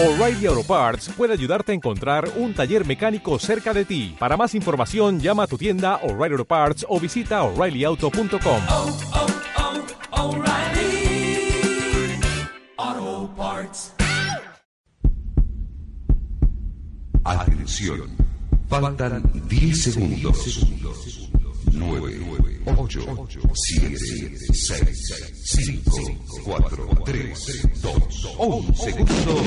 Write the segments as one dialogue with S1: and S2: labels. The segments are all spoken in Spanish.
S1: O'Reilly Auto Parts puede ayudarte a encontrar un taller mecánico cerca de ti. Para más información, llama a tu tienda O'Reilly Auto Parts o visita oreillyauto.com.
S2: oh, oh, O'Reilly Auto Parts.
S3: Atención. Faltan 10 segundos. 9, 8, 7, 6, 5, 4, 3, 2, 1 segundo.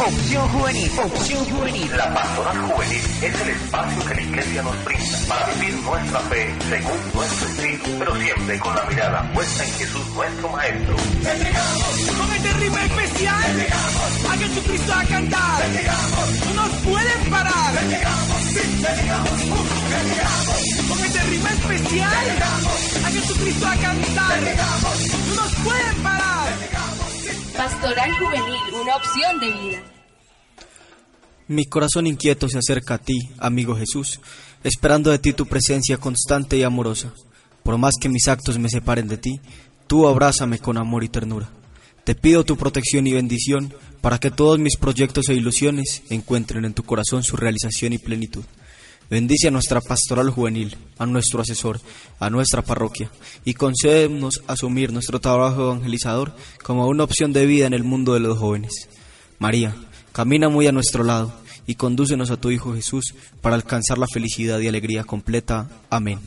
S4: Opción Juvenil. Opción Juvenil. La pastoral juvenil es el espacio que la iglesia nos brinda para vivir nuestra fe según nuestro estilo, pero siempre con la mirada puesta en Jesús nuestro Maestro.
S2: Llegamos con este ritmo especial. Llegamos a Jesucristo a cantar. Llegamos, no nos pueden parar. Llegamos, sí, llegamos, llegamos. Con este ritmo especial. Llegamos a Jesucristo a cantar. Llegamos, no nos pueden parar.
S5: Pastoral Juvenil, una opción de vida.
S6: Mi corazón inquieto se acerca a ti, amigo Jesús, esperando de ti tu presencia constante y amorosa. Por más que mis actos me separen de ti, tú abrázame con amor y ternura. Te pido tu protección y bendición para que todos mis proyectos e ilusiones encuentren en tu corazón su realización y plenitud. Bendice a nuestra pastoral juvenil, a nuestro asesor, a nuestra parroquia y concédenos asumir nuestro trabajo evangelizador como una opción de vida en el mundo de los jóvenes. María, camina muy a nuestro lado y condúcenos a tu Hijo Jesús para alcanzar la felicidad y alegría completa. Amén.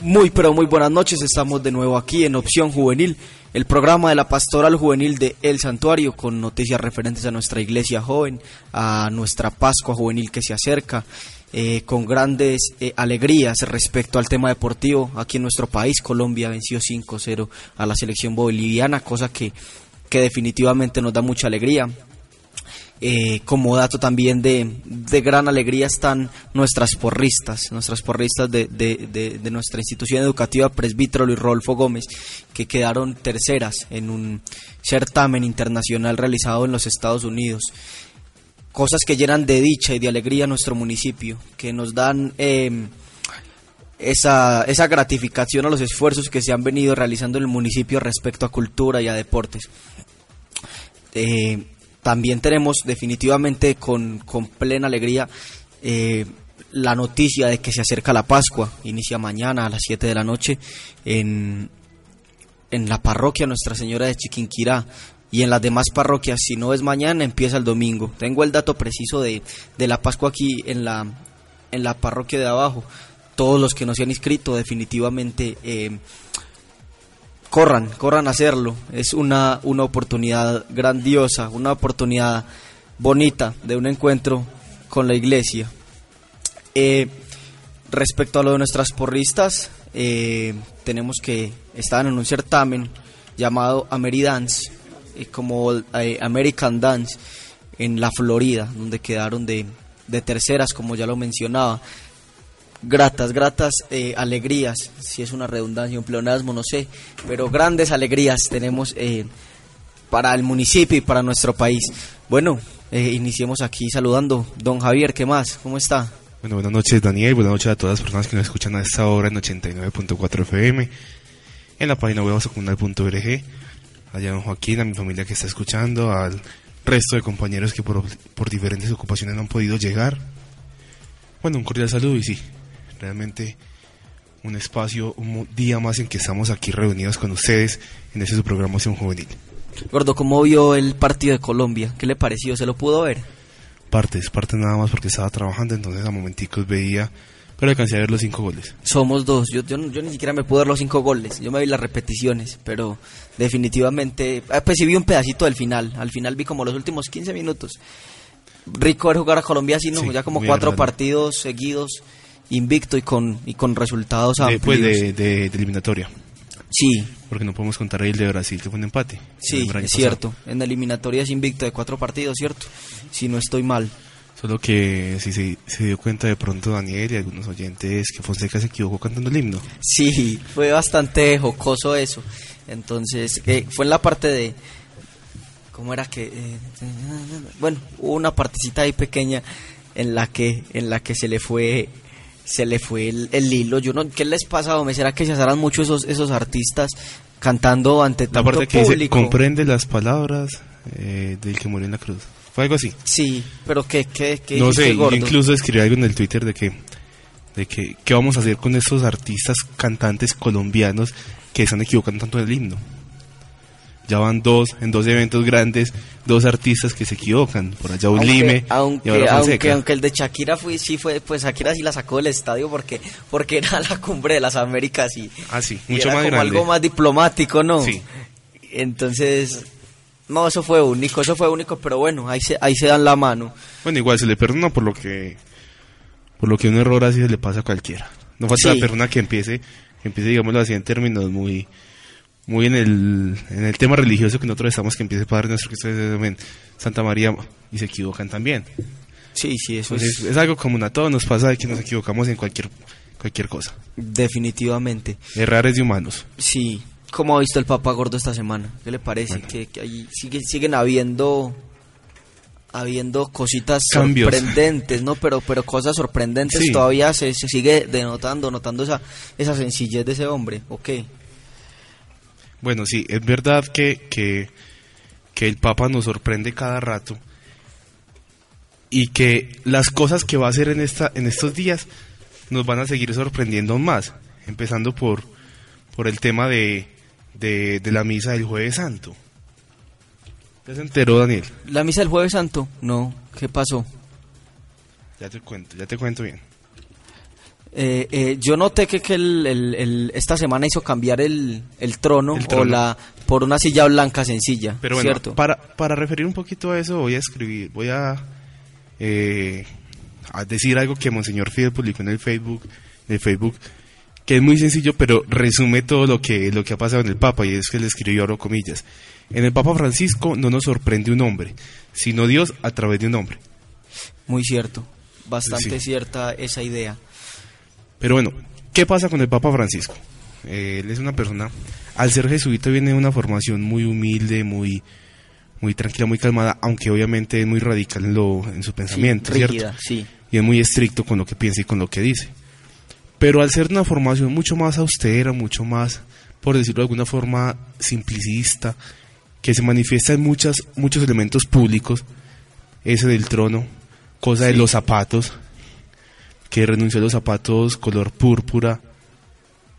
S6: Muy pero muy buenas noches, estamos de nuevo aquí en Opción Juvenil, el programa de la Pastoral Juvenil de El Santuario con noticias referentes a nuestra iglesia joven, a nuestra Pascua Juvenil que se acerca, eh, con grandes eh, alegrías respecto al tema deportivo. Aquí en nuestro país, Colombia venció 5-0 a la selección boliviana, cosa que, que definitivamente nos da mucha alegría. Eh, como dato también de, de, gran alegría están nuestras porristas, nuestras porristas de, de, de, nuestra institución educativa Presbítero Luis Rodolfo Gómez, que quedaron terceras en un certamen internacional realizado en los Estados Unidos. Cosas que llenan de dicha y de alegría a nuestro municipio, que nos dan eh, esa, esa gratificación a los esfuerzos que se han venido realizando en el municipio respecto a cultura y a deportes. Eh, también tenemos definitivamente con, con plena alegría eh, la noticia de que se acerca la Pascua. Inicia mañana a las 7 de la noche en, en la parroquia Nuestra Señora de Chiquinquirá. Y en las demás parroquias, si no es mañana, empieza el domingo. Tengo el dato preciso de, de la Pascua aquí en la, en la parroquia de abajo. Todos los que no se han inscrito definitivamente eh, corran, corran a hacerlo. Es una, una oportunidad grandiosa, una oportunidad bonita de un encuentro con la iglesia. Eh, respecto a lo de nuestras porristas, eh, tenemos que estaban en un certamen llamado Ameridance, eh, como American Dance, en la Florida, donde quedaron de, de terceras, como ya lo mencionaba gratas, gratas eh, alegrías, si es una redundancia, un pleonasmo, no sé, pero grandes alegrías tenemos eh, para el municipio y para nuestro país. Bueno, eh, iniciemos aquí saludando. Don Javier, ¿qué más? ¿Cómo está?
S7: Bueno, buenas noches Daniel, buenas noches a todas las personas que nos escuchan a esta hora en 89.4 FM, en la página web secundal.org, allá don Joaquín, a mi familia que está escuchando, al resto de compañeros que por, por diferentes ocupaciones no han podido llegar. Bueno, un cordial saludo y sí, realmente un espacio, un día más en que estamos aquí reunidos con ustedes en ese su programación juvenil.
S6: Gordo, ¿cómo vio el partido de Colombia? ¿Qué le pareció? ¿Se lo pudo ver?
S7: Partes, partes nada más porque estaba trabajando, entonces a momenticos veía, pero alcancé a ver los cinco goles.
S6: Somos dos, yo, yo, yo ni siquiera me pude ver los cinco goles, yo me vi las repeticiones, pero definitivamente, pues sí vi un pedacito del final, al final vi como los últimos 15 minutos. Rico ver jugar a Colombia así, ¿no?
S7: Sí,
S6: ya como cuatro
S7: agradable.
S6: partidos seguidos invicto y con, y con resultados amplios.
S7: Después de, de- de eliminatoria,
S6: Sí,
S7: porque no podemos contar el de Brasil, que fue un empate.
S6: sí, es
S7: pasado.
S6: cierto. En eliminatoria es invicto de cuatro partidos, ¿cierto? Si no estoy mal.
S7: Solo que si se, se dio cuenta de pronto Daniel y algunos oyentes que Fonseca se equivocó cantando el himno.
S6: Sí, fue bastante jocoso eso. Entonces, eh, fue en la parte de... ¿Cómo era que...? eh, bueno, hubo una partecita ahí pequeña en la que, en la que se le fue se le fue el, el hilo. Yo no, ¿Qué les pasa, hombre? ¿Será que se asarán mucho esos, esos artistas cantando ante
S7: La
S6: tanto
S7: parte que dice,
S6: público?
S7: comprende las palabras eh, del que murió en la cruz. Fue algo así.
S6: Sí, pero ¿qué, qué, qué
S7: No sé, yo incluso escribí algo en el Twitter de que, de que, ¿qué vamos a hacer con estos artistas cantantes colombianos que están equivocando tanto en el himno? Ya van dos, en dos eventos grandes, dos artistas que se equivocan. Por allá Ulime
S6: aunque,
S7: y ahora
S6: aunque, aunque el de Shakira fue, sí fue, pues Shakira sí la sacó del estadio porque, porque era la cumbre de las Américas y,
S7: Ah, sí,
S6: y
S7: mucho
S6: era
S7: más
S6: como
S7: grande.
S6: algo más diplomático, ¿no?
S7: Sí.
S6: Entonces, no, eso fue único, eso fue único, pero bueno, ahí se, ahí se dan la mano.
S7: Bueno, igual se le perdona por lo que por lo que un error así se le pasa a cualquiera. No falta
S6: Sí.
S7: la persona que empiece, que empiece, digámoslo así, en términos muy muy en el, en el tema religioso que nosotros estamos, que empiece Padre nuestro Cristo en Santa María y se equivocan también.
S6: Sí, sí, eso
S7: Entonces,
S6: es
S7: es algo común a todos nos pasa de que nos equivocamos en cualquier cualquier cosa.
S6: definitivamente.
S7: Errar es de humanos.
S6: Sí, ¿cómo ha visto el Papa Gordo esta semana? ¿Qué le parece?
S7: Bueno.
S6: Que, que ahí sigue- siguen habiendo habiendo cositas
S7: Cambios.
S6: sorprendentes, ¿no? Pero pero cosas sorprendentes
S7: Sí.
S6: todavía se, se sigue denotando, notando esa esa sencillez de ese hombre, ¿ok?
S7: Bueno, sí, es verdad que, que, que el Papa nos sorprende cada rato y que las cosas que va a hacer en, esta, en estos días nos van a seguir sorprendiendo más, empezando por, por el tema de, de, de la misa del jueves santo. ¿Ya se enteró, Daniel?
S6: La misa del Jueves Santo, no, ¿qué pasó?
S7: Ya te cuento, ya te cuento bien.
S6: Eh, eh, yo noté que, que el, el- el- esta semana hizo cambiar el, el trono,
S7: trono.
S6: o la por una silla blanca sencilla,
S7: Pero bueno,
S6: ¿cierto?
S7: para, para referir un poquito a eso, voy a escribir, voy a, eh, a decir algo que Monseñor Fidel publicó en el Facebook, el Facebook, que es muy sencillo, pero resume todo lo que, lo que ha pasado en el Papa, y es que le escribió, abro comillas. En el Papa Francisco no nos sorprende un hombre, sino Dios a través de un hombre.
S6: Muy cierto, bastante
S7: Sí.
S6: cierta esa idea.
S7: Pero bueno, ¿qué pasa con el Papa Francisco? Eh, él es una persona, al ser jesuita viene de una formación muy humilde, muy, muy tranquila, muy calmada, aunque obviamente es muy radical en, lo, en su pensamiento,
S6: Sí,
S7: ¿cierto?
S6: rígida, sí.
S7: Y es muy estricto con lo que piensa y con lo que dice. Pero al ser una formación mucho más austera, mucho más, por decirlo de alguna forma, simplicista, que se manifiesta en muchas, muchos elementos públicos, ese del trono, cosa de los zapatos, que renunció a los zapatos color púrpura,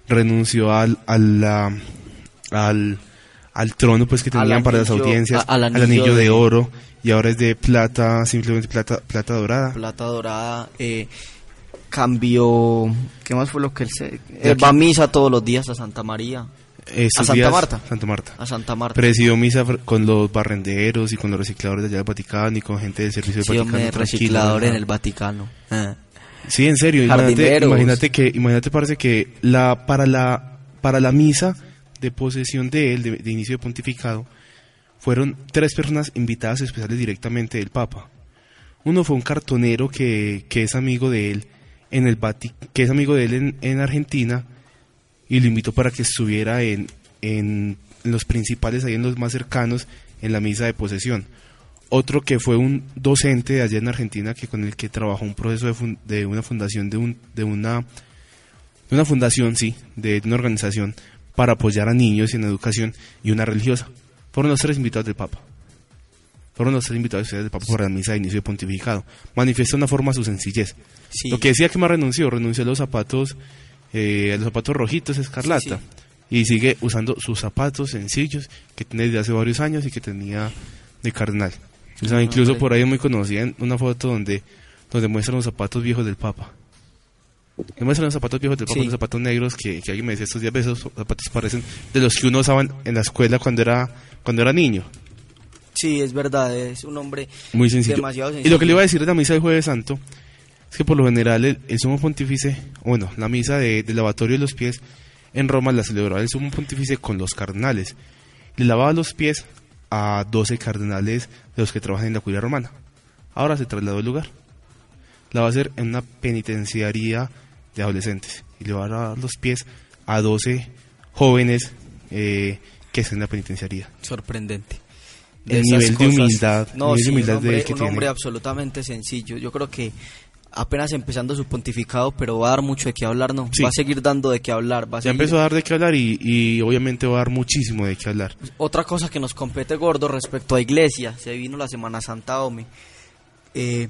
S7: renunció al, al, al, al trono pues que tenían para las audiencias,
S6: a- al
S7: al
S6: anillo
S7: de
S6: de-
S7: oro, y ahora es de plata, simplemente plata, plata dorada.
S6: Plata dorada, eh, cambió, ¿qué más fue lo que él se... Él va a misa todos los días a Santa María,
S7: Estos
S6: ¿A Santa Marta?
S7: Santa Marta.
S6: a Santa Marta.
S7: Presidió misa con los barrenderos y con los recicladores de allá del Vaticano y con gente del servicio del
S6: Sí, hombre,
S7: Vaticano.
S6: en el Vaticano. Ah.
S7: Sí, en serio. Imagínate, que, imagínate parece que la para la para la misa de posesión de él, de, de inicio de pontificado, fueron tres personas invitadas especiales directamente del Papa. Uno fue un cartonero que, que es amigo de él en el Vati- que es amigo de él en, en Argentina y lo invitó para que estuviera en, en los principales, ahí en los más cercanos, en la misa de posesión. Otro que fue un docente de allá en Argentina que con el que trabajó un proceso de, una fundación, de, un, de una de una fundación, sí, de una organización para apoyar a niños en educación y una religiosa. Fueron los tres invitados del Papa. Fueron los tres invitados del Papa para la misa de inicio de pontificado. Manifiesta una forma su sencillez.
S6: Sí.
S7: Lo que decía que más renunció, renunció a los zapatos, eh, a los zapatos rojitos escarlata. Y sigue usando sus zapatos sencillos que tiene desde hace varios años y que tenía de cardenal. O sea, incluso por ahí muy conocida en una foto donde, donde muestran los zapatos viejos del Papa. Me muestran los zapatos viejos del Papa,
S6: Sí.
S7: los zapatos negros que, que alguien me decía estos días, esos zapatos parecen de los que uno usaba en la escuela cuando era, cuando era niño.
S6: Sí, es verdad, es un hombre
S7: Muy sencillo.
S6: demasiado
S7: Y
S6: sencillo.
S7: lo que le iba a decir de la misa del Jueves Santo es que por lo general el, el sumo pontífice, bueno, la misa de, del lavatorio de los pies en Roma la celebraba el sumo pontífice con los cardenales. Le lavaba los pies a 12 cardenales de los que trabajan en la curia romana. Ahora se trasladó el lugar. La va a hacer en una penitenciaría de adolescentes. Y le va a lavar los pies a 12 jóvenes eh, que están en la penitenciaría.
S6: sorprendente. de
S7: el nivel de humildad,
S6: No,
S7: el nivel
S6: sí,
S7: de humildad
S6: un
S7: de
S6: hombre,
S7: él que
S6: un
S7: tiene.
S6: hombre absolutamente sencillo. Yo creo que apenas empezando su pontificado, pero va a dar mucho de qué hablar, ¿no?
S7: Sí.
S6: Va a seguir dando de qué hablar. Va a
S7: Ya
S6: seguir-
S7: empezó a dar de qué hablar y, y obviamente va a dar muchísimo de qué hablar.
S6: Otra cosa que nos compete gordo respecto a iglesia, se vino la Semana Santa Ome. Eh,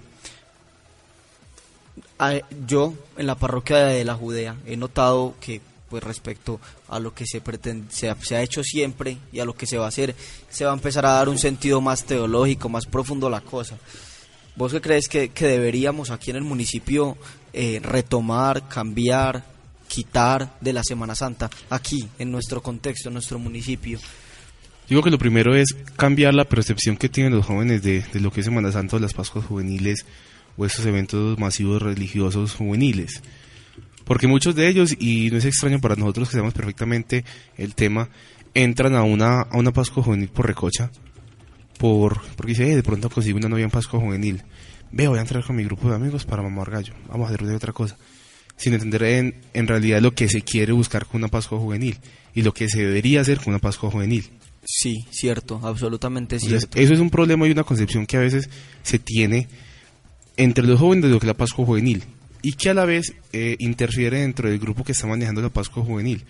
S6: a- yo en la parroquia de la Judea he notado que pues respecto a lo que se pretende, se ha, se ha hecho siempre y a lo que se va a hacer, se va a empezar a dar un sentido más teológico, más profundo a la cosa. ¿Vos qué crees que, que deberíamos aquí en el municipio eh, retomar, cambiar, quitar de la Semana Santa, aquí, en nuestro contexto, en nuestro municipio?
S7: Digo que lo primero es cambiar la percepción que tienen los jóvenes de, de lo que es Semana Santa las Pascuas juveniles o esos eventos masivos religiosos juveniles. Porque muchos de ellos, y no es extraño para nosotros que sabemos perfectamente el tema, entran a una, a una Pascua juvenil por recocha, por, porque dice, "Eh, de pronto consigo una novia en Pascua juvenil. Ve, voy a entrar con mi grupo de amigos para mamar gallo. Vamos a hacer de otra cosa. Sin entender en, en realidad lo que se quiere buscar con una Pascua juvenil y lo que se debería hacer con una Pascua juvenil.
S6: Sí, cierto, absolutamente
S7: Entonces,
S6: cierto.
S7: eso es un problema y una concepción que a veces se tiene entre los jóvenes de lo que es la Pascua juvenil y que a la vez eh, interfiere dentro del grupo que está manejando la Pascua juvenil,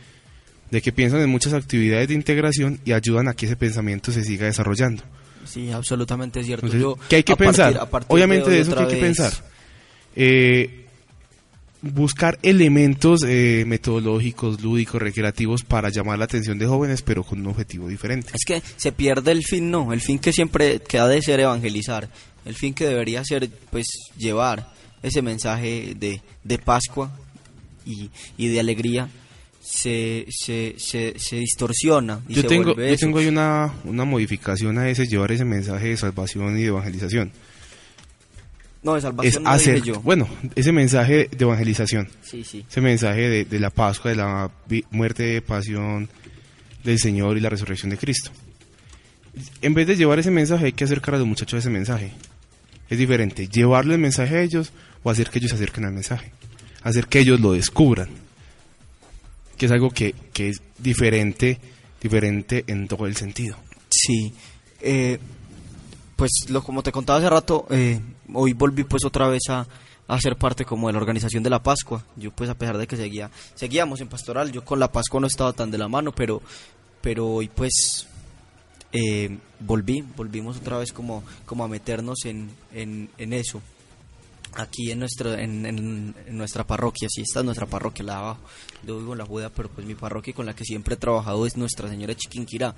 S7: de que piensan en muchas actividades de integración y ayudan a que ese pensamiento se siga desarrollando.
S6: Sí, absolutamente cierto.
S7: Entonces,
S6: Yo,
S7: ¿Qué hay que
S6: a partir-
S7: pensar?
S6: a partir
S7: Obviamente de eso que hay que pensar. Eh, buscar elementos eh, metodológicos, lúdicos, recreativos para llamar la atención de jóvenes, pero con un objetivo diferente.
S6: Es que se pierde el fin, no, el fin que siempre que ha de ser evangelizar, el fin que debería ser, pues, llevar ese mensaje de, de Pascua y, y de alegría, se, se, se, se distorsiona y
S7: yo
S6: se
S7: tengo, yo tengo ahí una, una modificación a ese, llevar ese mensaje de salvación y de evangelización.
S6: No, de
S7: Es
S6: salvación no
S7: hacer,
S6: dije yo.
S7: bueno, ese mensaje de evangelización,
S6: Sí, sí.
S7: ese mensaje de, de la Pascua, de la muerte, pasión del Señor y la resurrección de Cristo. En vez de llevar ese mensaje, hay que acercar a los muchachos a ese mensaje. Es diferente, llevarle el mensaje a ellos o hacer que ellos se acerquen al mensaje. Hacer que ellos lo descubran. Que es algo que, que es diferente, diferente en todo el sentido.
S6: Sí, eh, pues lo como te contaba hace rato, eh, hoy volví pues otra vez a, a ser parte como de la organización de la Pascua. Yo pues a pesar de que seguía, seguíamos en pastoral, yo con la Pascua no estaba tan de la mano, pero, pero hoy pues eh, volví, volvimos otra vez como, como a meternos en, en, en eso. Aquí en, nuestro, en, nuestra parroquia, sí, esta es nuestra parroquia, la de abajo. Yo vivo en la Judea, pero pues mi parroquia con la que siempre he trabajado es Nuestra Señora Chiquinquirá.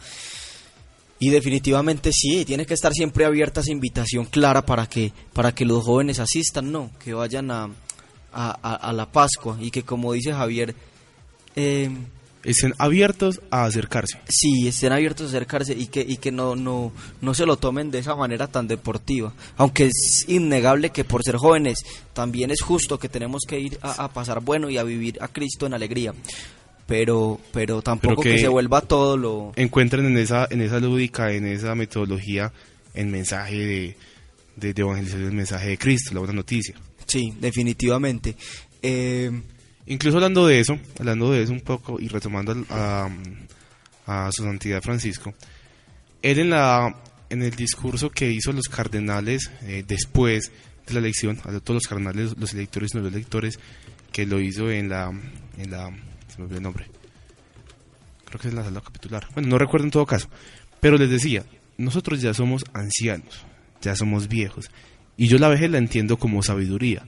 S6: Y definitivamente sí, tiene que estar siempre abierta esa invitación clara para que, para que los jóvenes asistan, no, que vayan a, a, a- a la Pascua y que como dice Javier, eh,
S7: Estén abiertos a acercarse.
S6: sí, estén abiertos a acercarse y que, y que no, no, no se lo tomen de esa manera tan deportiva. Aunque es innegable que por ser jóvenes también es justo que tenemos que ir a, a pasar bueno y a vivir a Cristo en alegría. Pero, pero tampoco
S7: Pero
S6: que,
S7: que-
S6: se vuelva todo lo...
S7: encuentren en esa, en esa lúdica, en esa metodología, el mensaje de, de, de evangelización, el mensaje de Cristo, la buena noticia.
S6: Sí, definitivamente. Eh,
S7: Incluso hablando de eso, hablando de eso un poco y retomando a, su santidad Francisco, él en, la, en el discurso que hizo los cardenales eh, después de la elección, a todos los cardenales, los electores y los electores, que lo hizo en la, en la, se me olvidó el nombre, creo que es en la sala capitular, bueno, no recuerdo en todo caso, pero les decía, nosotros ya somos ancianos, ya somos viejos, y yo la vejez la entiendo como sabiduría.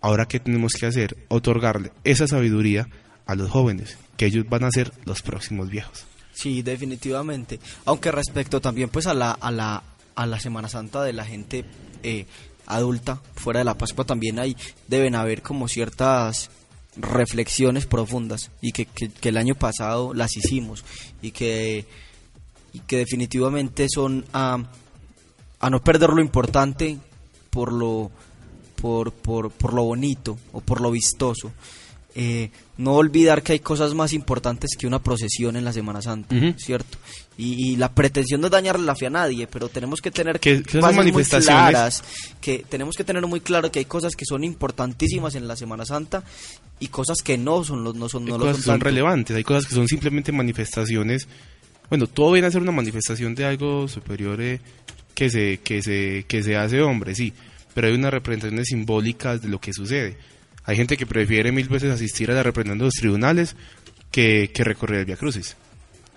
S7: Ahora, ¿qué tenemos que hacer? Otorgarle esa sabiduría a los jóvenes, que ellos van a ser los próximos viejos.
S6: Sí, definitivamente. Aunque respecto también pues a la, a la, a la Semana Santa de la gente eh, adulta, fuera de la Pascua también hay, deben haber como ciertas reflexiones profundas y que, que, que el año pasado las hicimos y que, y que definitivamente son a, a no perder lo importante por lo, por, por, por lo bonito o por lo vistoso. Eh, no olvidar que hay cosas más importantes que una procesión en la Semana Santa. ¿cierto? Y, y la pretensión no es dañarle la fe a nadie, pero tenemos que tener
S7: Que-
S6: muy
S7: manifestaciones-
S6: claras, que tenemos que tener muy claro que hay cosas que son importantísimas en la Semana Santa y cosas que no son, lo- no son,
S7: Hay
S6: no lo
S7: cosas
S6: son
S7: que son relevantes, hay cosas que son simplemente manifestaciones bueno, todo viene a ser una manifestación de algo superior eh, que, se, que, se, que se hace hombre, sí, pero hay unas representaciones simbólicas de lo que sucede. Hay gente que prefiere mil veces asistir a la representación de los tribunales que, que recorrer el Via Crucis.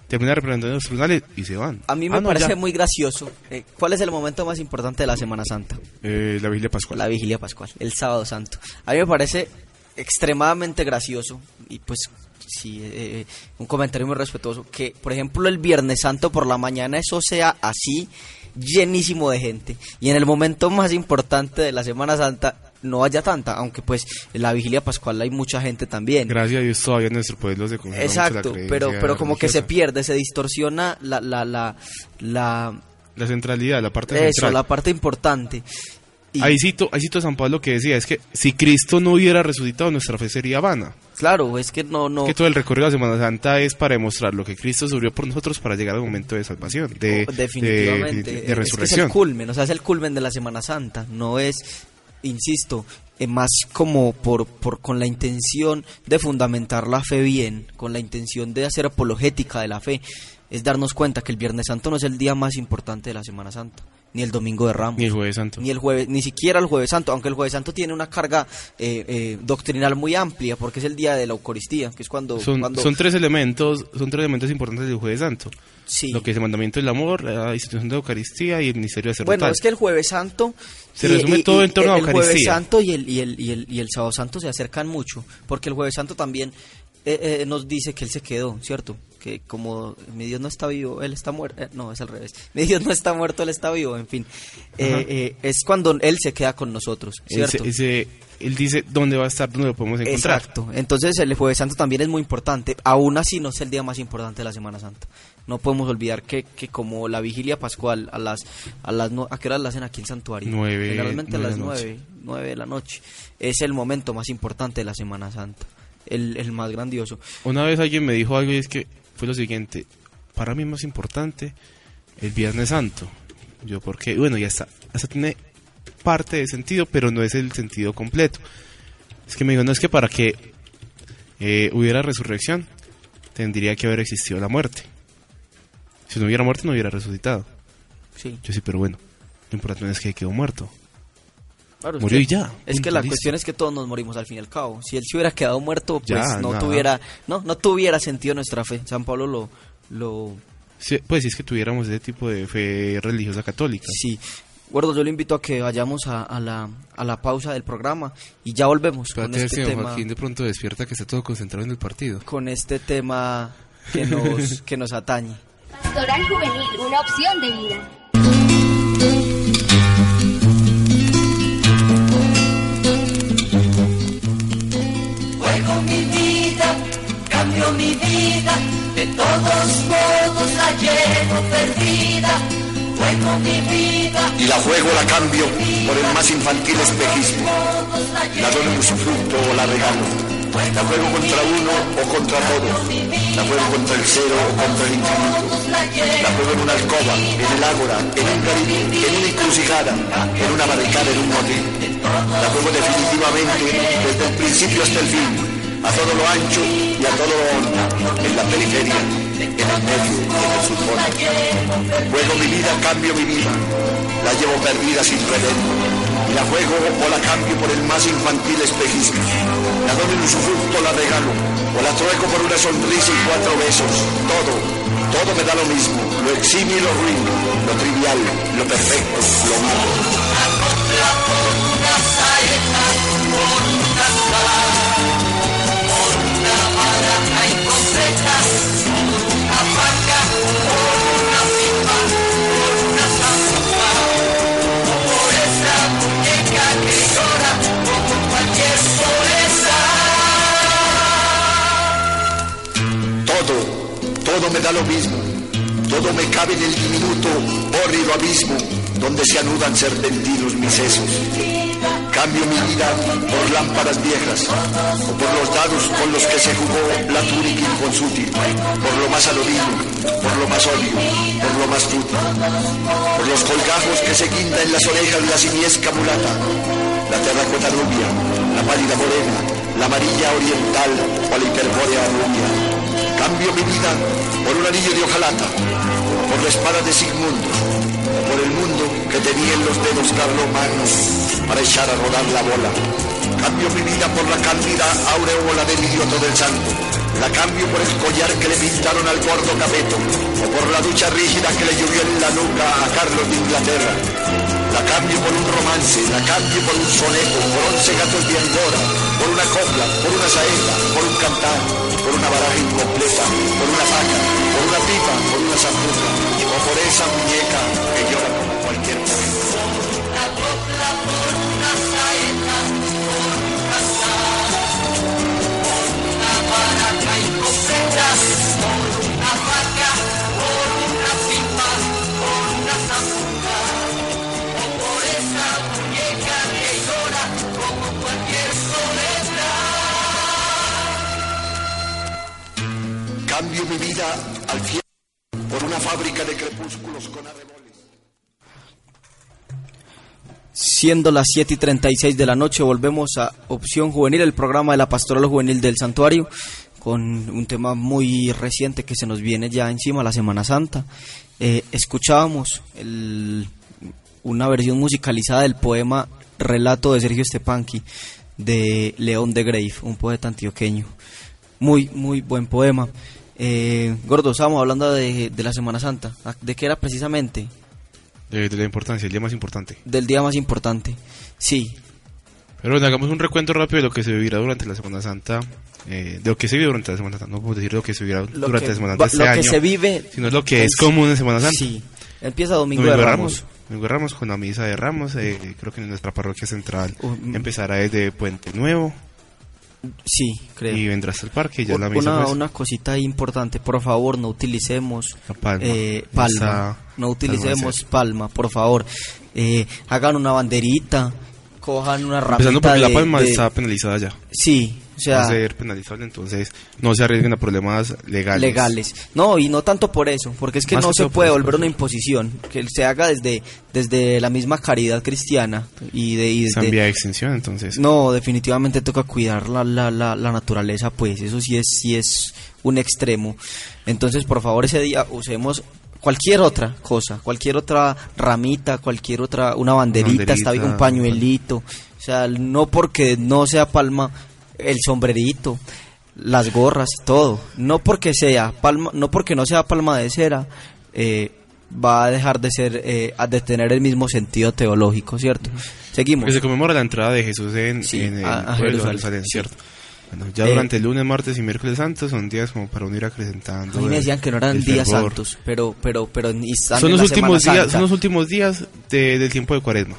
S7: Termina representando los tribunales y se van.
S6: A mí me
S7: Ah, no,
S6: parece
S7: ya.
S6: muy gracioso. Eh, ¿Cuál es el momento más importante de la Semana Santa?
S7: Eh, la Biblia Pascual.
S6: La vigilia pascual, el sábado santo. A mí me parece extremadamente gracioso y pues sí, eh, un comentario muy respetuoso que por ejemplo el viernes santo por la mañana eso sea así llenísimo de gente y en el momento más importante de la Semana Santa no haya tanta, aunque pues en la vigilia pascual hay mucha gente también.
S7: Gracias a Dios todavía en nuestro pueblo se mucho la
S6: Exacto,
S7: creencia
S6: pero pero como que se pierde, se distorsiona la la la la
S7: La centralidad, la parte
S6: eso,
S7: central.
S6: la parte importante. Y-
S7: Ahí cito, ahí cito a San Pablo que decía, es que si Cristo no hubiera resucitado, nuestra fe sería vana.
S6: Claro, es que no no
S7: Que todo el recorrido de la Semana Santa es para demostrar lo que Cristo sufrió por nosotros para llegar al momento de salvación, de,
S6: definitivamente
S7: de- de
S6: Es que es
S7: resurrección.
S6: el culmen o sea es el culmen de la Semana Santa no es insisto eh, más como por, por con la intención de fundamentar la fe bien con la intención de hacer apologética de la fe es darnos cuenta que el Viernes Santo no es el día más importante de la Semana Santa ni el Domingo de Ramos
S7: Ni el Jueves Santo.
S6: ni el jueves, ni siquiera el jueves santo, aunque el jueves santo tiene una carga eh, eh, doctrinal muy amplia, porque es el día de la Eucaristía, que es cuando,
S7: Son,
S6: cuando
S7: son tres elementos, son tres elementos importantes del Jueves Santo.
S6: sí.
S7: Lo que es el mandamiento del amor, la institución de la Eucaristía y el ministerio de
S6: Bueno, es que el jueves santo
S7: Se resume todo en torno a
S6: el jueves
S7: Eucaristía.
S6: santo y el, y, el, y, el, y el sábado santo se acercan mucho, porque el jueves santo también eh, eh, nos dice que él se quedó, ¿cierto? Que como mi Dios no está vivo, él está muerto. no, es al revés. Mi Dios no está muerto, él está vivo, en fin. Eh, eh, es cuando él se queda con nosotros, ¿cierto?
S7: Ese- ese- él dice dónde va a estar, dónde lo podemos encontrar.
S6: Exacto. Entonces el jueves santo también es muy importante. Aún así no es el día más importante de la Semana Santa. No podemos olvidar que, que como la vigilia pascual a las a las no- a qué horas la hacen aquí en santuario.
S7: Nueve-
S6: Generalmente a
S7: nueve
S6: las
S7: de la noche.
S6: nueve, nueve de la noche. Es el momento más importante de la Semana Santa. El, el más grandioso.
S7: Una vez alguien me dijo algo y es que fue lo siguiente, para mí más importante el Viernes Santo. Yo, porque, bueno, ya está, hasta tiene parte de sentido, pero no es el sentido completo. Es que me dijo, no es que para que eh, hubiera resurrección, tendría que haber existido la muerte. Si no hubiera muerte, no hubiera resucitado.
S6: Sí.
S7: Yo sí, pero bueno, lo importante no es que quedó muerto.
S6: Claro,
S7: Murió
S6: que-
S7: y ya,
S6: Es que la
S7: listo.
S6: cuestión es que todos nos morimos al fin y al cabo. Si él se hubiera quedado muerto, pues
S7: Ya,
S6: no
S7: nada.
S6: tuviera no no tuviera sentido nuestra fe. San Pablo lo lo
S7: Sí, pues si es que tuviéramos ese tipo de fe religiosa católica.
S6: Sí. Gordo, yo le invito a que vayamos a, a la, a la pausa del programa y ya volvemos con
S7: Espérate,
S6: este tema
S7: Joaquín de pronto despierta que está todo concentrado en el partido.
S6: con este tema que nos que nos atañe.
S5: Pastoral Juvenil, una opción de vida.
S2: Mi vida, cambio mi vida, de todos modos la llevo perdida. Juego mi vida,
S8: y la juego la cambio por el más infantil espejismo. La doy en usufructo o la regalo. La juego contra uno o contra todos. La juego contra el cero o contra el infinito. La juego en una alcoba, en el ágora, en un garibí, en una encrucijada, en una barricada, en un motel. La juego definitivamente desde el principio hasta el fin. A todo lo ancho y a todo lo hondo. En la periferia, en el medio en el fútbol. Juego mi vida, cambio mi vida. La llevo perdida sin redentor. Y la juego o la cambio por el más infantil espejismo. La doy en usufructo, la regalo. O la trueco por una sonrisa y cuatro besos. Todo, todo me da lo mismo. Lo eximio y lo ruino. Lo trivial, lo perfecto, lo malo. Todo me da lo mismo. Todo me cabe en el diminuto, hórrido abismo donde se anudan serpentinos mis sesos. Cambio mi vida por lámparas viejas o por los dados con los que se jugó la túnica inconsútil, por lo más anodino, por lo más obvio, por lo más fútil, por los colgajos que se guinda en las orejas la simiesca mulata, la terracota rubia, la pálida morena, la amarilla oriental o la hiperbórea rubia Cambio mi vida por un anillo de hojalata, por la espada de Sigmundo, por el mundo que tenía en los dedos Carlomagno para echar a rodar la bola. Cambio mi vida por la cándida aureola del idioto del santo. La cambio por el collar que le pintaron al gordo Capeto, o por la ducha rígida que le llovió en la nuca a Carlos de Inglaterra. La cambio por un romance, la cambio por un soneto, por once gatos de Angora, por una copla, por una saeta, por un cantar, por una baraja incompleta, por una vaca, por una pipa, por una zambuca, o por esa muñeca que llora como cualquier poeta. Cambio mi vida al cielo por una fábrica de crepúsculos con arreboles.
S6: Siendo las 7 y 36 de la noche, volvemos a Opción Juvenil, el programa de la Pastoral Juvenil del Santuario, con un tema muy reciente que se nos viene ya encima, la Semana Santa. Eh, escuchábamos una versión musicalizada del poema Relato de Sergio Stepanqui de León de Grave, un poeta antioqueño. Muy, muy buen poema. Eh, Gordo, estábamos hablando de, de la Semana Santa. ¿De qué era precisamente?
S7: De, de la importancia, el día más importante.
S6: Del día más importante. Sí,
S7: Pero bueno, hagamos un recuento rápido de lo que se vivirá durante la Semana Santa. eh, de lo que se vive durante la Semana Santa. No puedo decir lo que se vivirá
S6: Lo
S7: durante
S6: que
S7: la Semana Santa
S6: lo
S7: este
S6: que
S7: año.
S6: se vive
S7: Sino lo que es,
S6: es-
S7: común en Semana Santa.
S6: Sí, empieza Domingo,
S7: Domingo
S6: de Ramos.
S7: Ramos. Domingo de Ramos con la misa de Ramos. eh, creo que en nuestra parroquia central
S6: Uh,
S7: empezará desde Puente Nuevo
S6: Sí, creo.
S7: y vendrá hasta el parque. y Ya la misa
S6: una, una cosita importante, por favor, no utilicemos
S7: La palma.
S6: eh, palma,
S7: Esa-
S6: no utilicemos
S7: palma
S6: por favor. Eh, hagan una banderita, cojan una ramita
S7: Empezando porque la palma
S6: de-
S7: está penalizada ya.
S6: Sí, o sea,
S7: va a ser penalizable, entonces no se arriesguen a problemas legales.
S6: legales. No, y no tanto por eso, porque es que
S7: Más
S6: no
S7: que
S6: se puede volver una imposición, que se haga desde desde la misma caridad cristiana y de y desde-
S7: vía de extensión, entonces.
S6: No, definitivamente toca cuidar la, la, la, la naturaleza, pues eso sí es, sí es un extremo. Entonces, por favor, ese día usemos cualquier otra cosa, cualquier otra ramita, cualquier otra, una banderita,
S7: banderita,
S6: está bien, un pañuelito. O sea, no porque no sea palma, el sombrerito, las gorras, todo. No porque sea palma, no porque no sea palma de cera, eh, va a dejar de ser, eh, a de tener el mismo sentido teológico, ¿cierto? Seguimos.
S7: Porque se conmemora la entrada de Jesús en,
S6: Sí,
S7: en el
S6: a- a
S7: pueblo de
S6: Jerusalén,
S7: Jerusalén,
S6: sí.
S7: ¿cierto? Bueno, ya
S6: Eh,
S7: durante el lunes, martes y miércoles santos son días como para uno ir acrecentando.
S6: A mí me decían que no eran días
S7: fervor.
S6: santos, pero pero pero ni están
S7: Son
S6: en
S7: los últimos días,
S6: Santa.
S7: son los últimos días de- del tiempo de Cuaresma.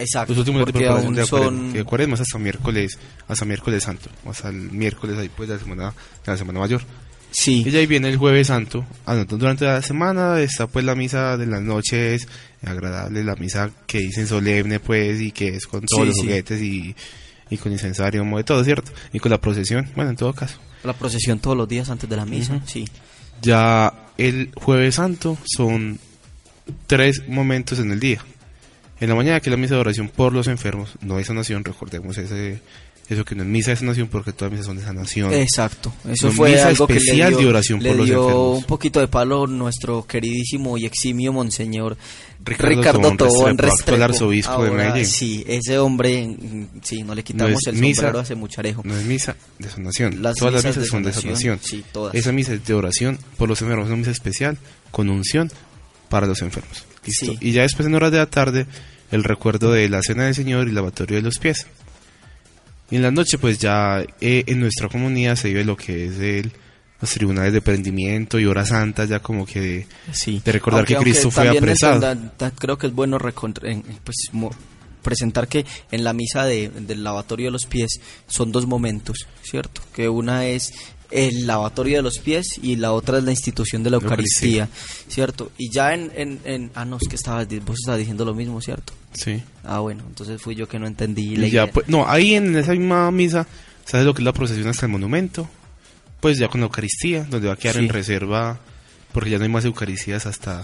S6: Exacto,
S7: Los últimos días de
S6: porque
S7: preparación
S6: aún
S7: de
S6: son
S7: Que Cuaresma es hasta miércoles, hasta miércoles santo, hasta el miércoles ahí pues de la semana, de la semana mayor.
S6: sí,
S7: Y ahí viene el jueves santo. Ah, no, durante la semana está pues la misa de las noches, agradable, la misa que dicen solemne pues y que es con todos
S6: Sí,
S7: los
S6: sí.
S7: juguetes y, y con incensario, de todo, ¿cierto? Y con la procesión, bueno, en todo caso.
S6: la procesión todos los días antes de la misa, sí.
S7: Ya el jueves santo son tres momentos en el día. En la mañana que es la misa de oración por los enfermos, no es sanación, recordemos ese, eso que no es misa de sanación porque todas misas son de sanación.
S6: Exacto, eso
S7: No,
S6: fue
S7: misa
S6: algo que le
S7: especial
S6: dio,
S7: de oración
S6: le
S7: por los enfermos.
S6: un poquito de palo nuestro queridísimo y eximio monseñor
S7: Ricardo
S6: Ricardo,
S7: Tobón Restrepo, arzobispo de
S6: Ahora,
S7: Medellín.
S6: Sí, ese hombre, mm, sí, no le quitamos
S7: No es
S6: el
S7: misa,
S6: sombrero ese mucharejo.
S7: No es misa de sanación.
S6: Las
S7: todas las
S6: misas de
S7: son de
S6: sanación, sí, todas.
S7: Esa misa es de oración por los enfermos, una misa especial con unción para los enfermos. ¿Listo?
S6: Sí.
S7: Y ya después en horas de la tarde, el recuerdo de la cena del Señor y el lavatorio de los pies. Y en la noche, pues ya eh, en nuestra comunidad se vive lo que es el, los tribunales de prendimiento y hora santa, ya como que
S6: Sí.
S7: de recordar que Cristo fue apresado.
S6: creo que es bueno en- pues, mo- presentar que en la misa de, del lavatorio de los pies son dos momentos, ¿cierto? Que una es el lavatorio de los pies y la otra es la institución de la
S7: Eucaristía.
S6: Eucaristía, ¿cierto? Y ya en, en, en- ah no, es que estabas, vos estabas diciendo lo mismo, ¿cierto?
S7: Sí.
S6: Ah bueno, entonces fui yo que no entendí
S7: Y ya, pues, no, ahí en esa misma misa hace lo que es la procesión hasta el monumento, pues ya con la Eucaristía, donde va a quedar
S6: Sí.
S7: en reserva, porque ya no hay más Eucaristías hasta,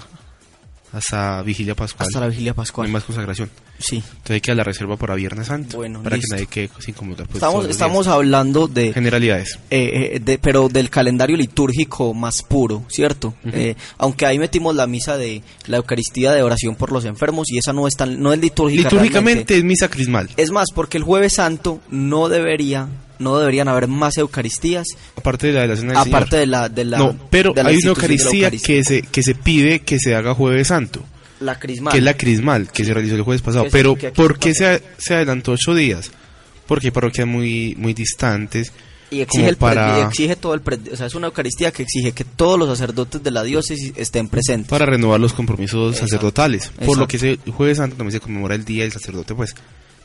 S7: hasta Vigilia Pascual.
S6: hasta la vigilia
S7: no hay
S6: pascual.
S7: más consagración.
S6: Sí.
S7: Entonces hay que dar la reserva para Viernes Santo.
S6: Bueno,
S7: para
S6: listo.
S7: que nadie quede sin comulgar. pues,
S6: Estamos, estamos hablando de,
S7: Generalidades.
S6: eh, eh, de- pero del calendario litúrgico más puro, ¿cierto? Eh, aunque ahí metimos la misa de la Eucaristía de oración por los enfermos y esa no es tan, no es litúrgica.
S7: Litúrgicamente
S6: realmente.
S7: es misa crismal.
S6: Es más, porque el Jueves Santo no debería, no deberían haber más Eucaristías,
S7: Aparte de la de la cena del
S6: aparte
S7: Señor.
S6: de la, de la,
S7: no, pero
S6: de la
S7: hay una Eucaristía que se, que se pide que se haga Jueves Santo.
S6: la crismal.
S7: que es la crismal que se realizó el jueves pasado.
S6: Que
S7: Pero
S6: que
S7: ¿por qué se, se adelantó ocho días? Porque hay parroquias muy, muy distantes.
S6: y exige, el pre-
S7: para,
S6: y exige todo el pre- o sea, es una Eucaristía que exige que todos los sacerdotes de la diócesis estén presentes.
S7: para renovar los compromisos
S6: Exacto,
S7: sacerdotales. Por lo que ese jueves santo también se conmemora el día del sacerdote, pues.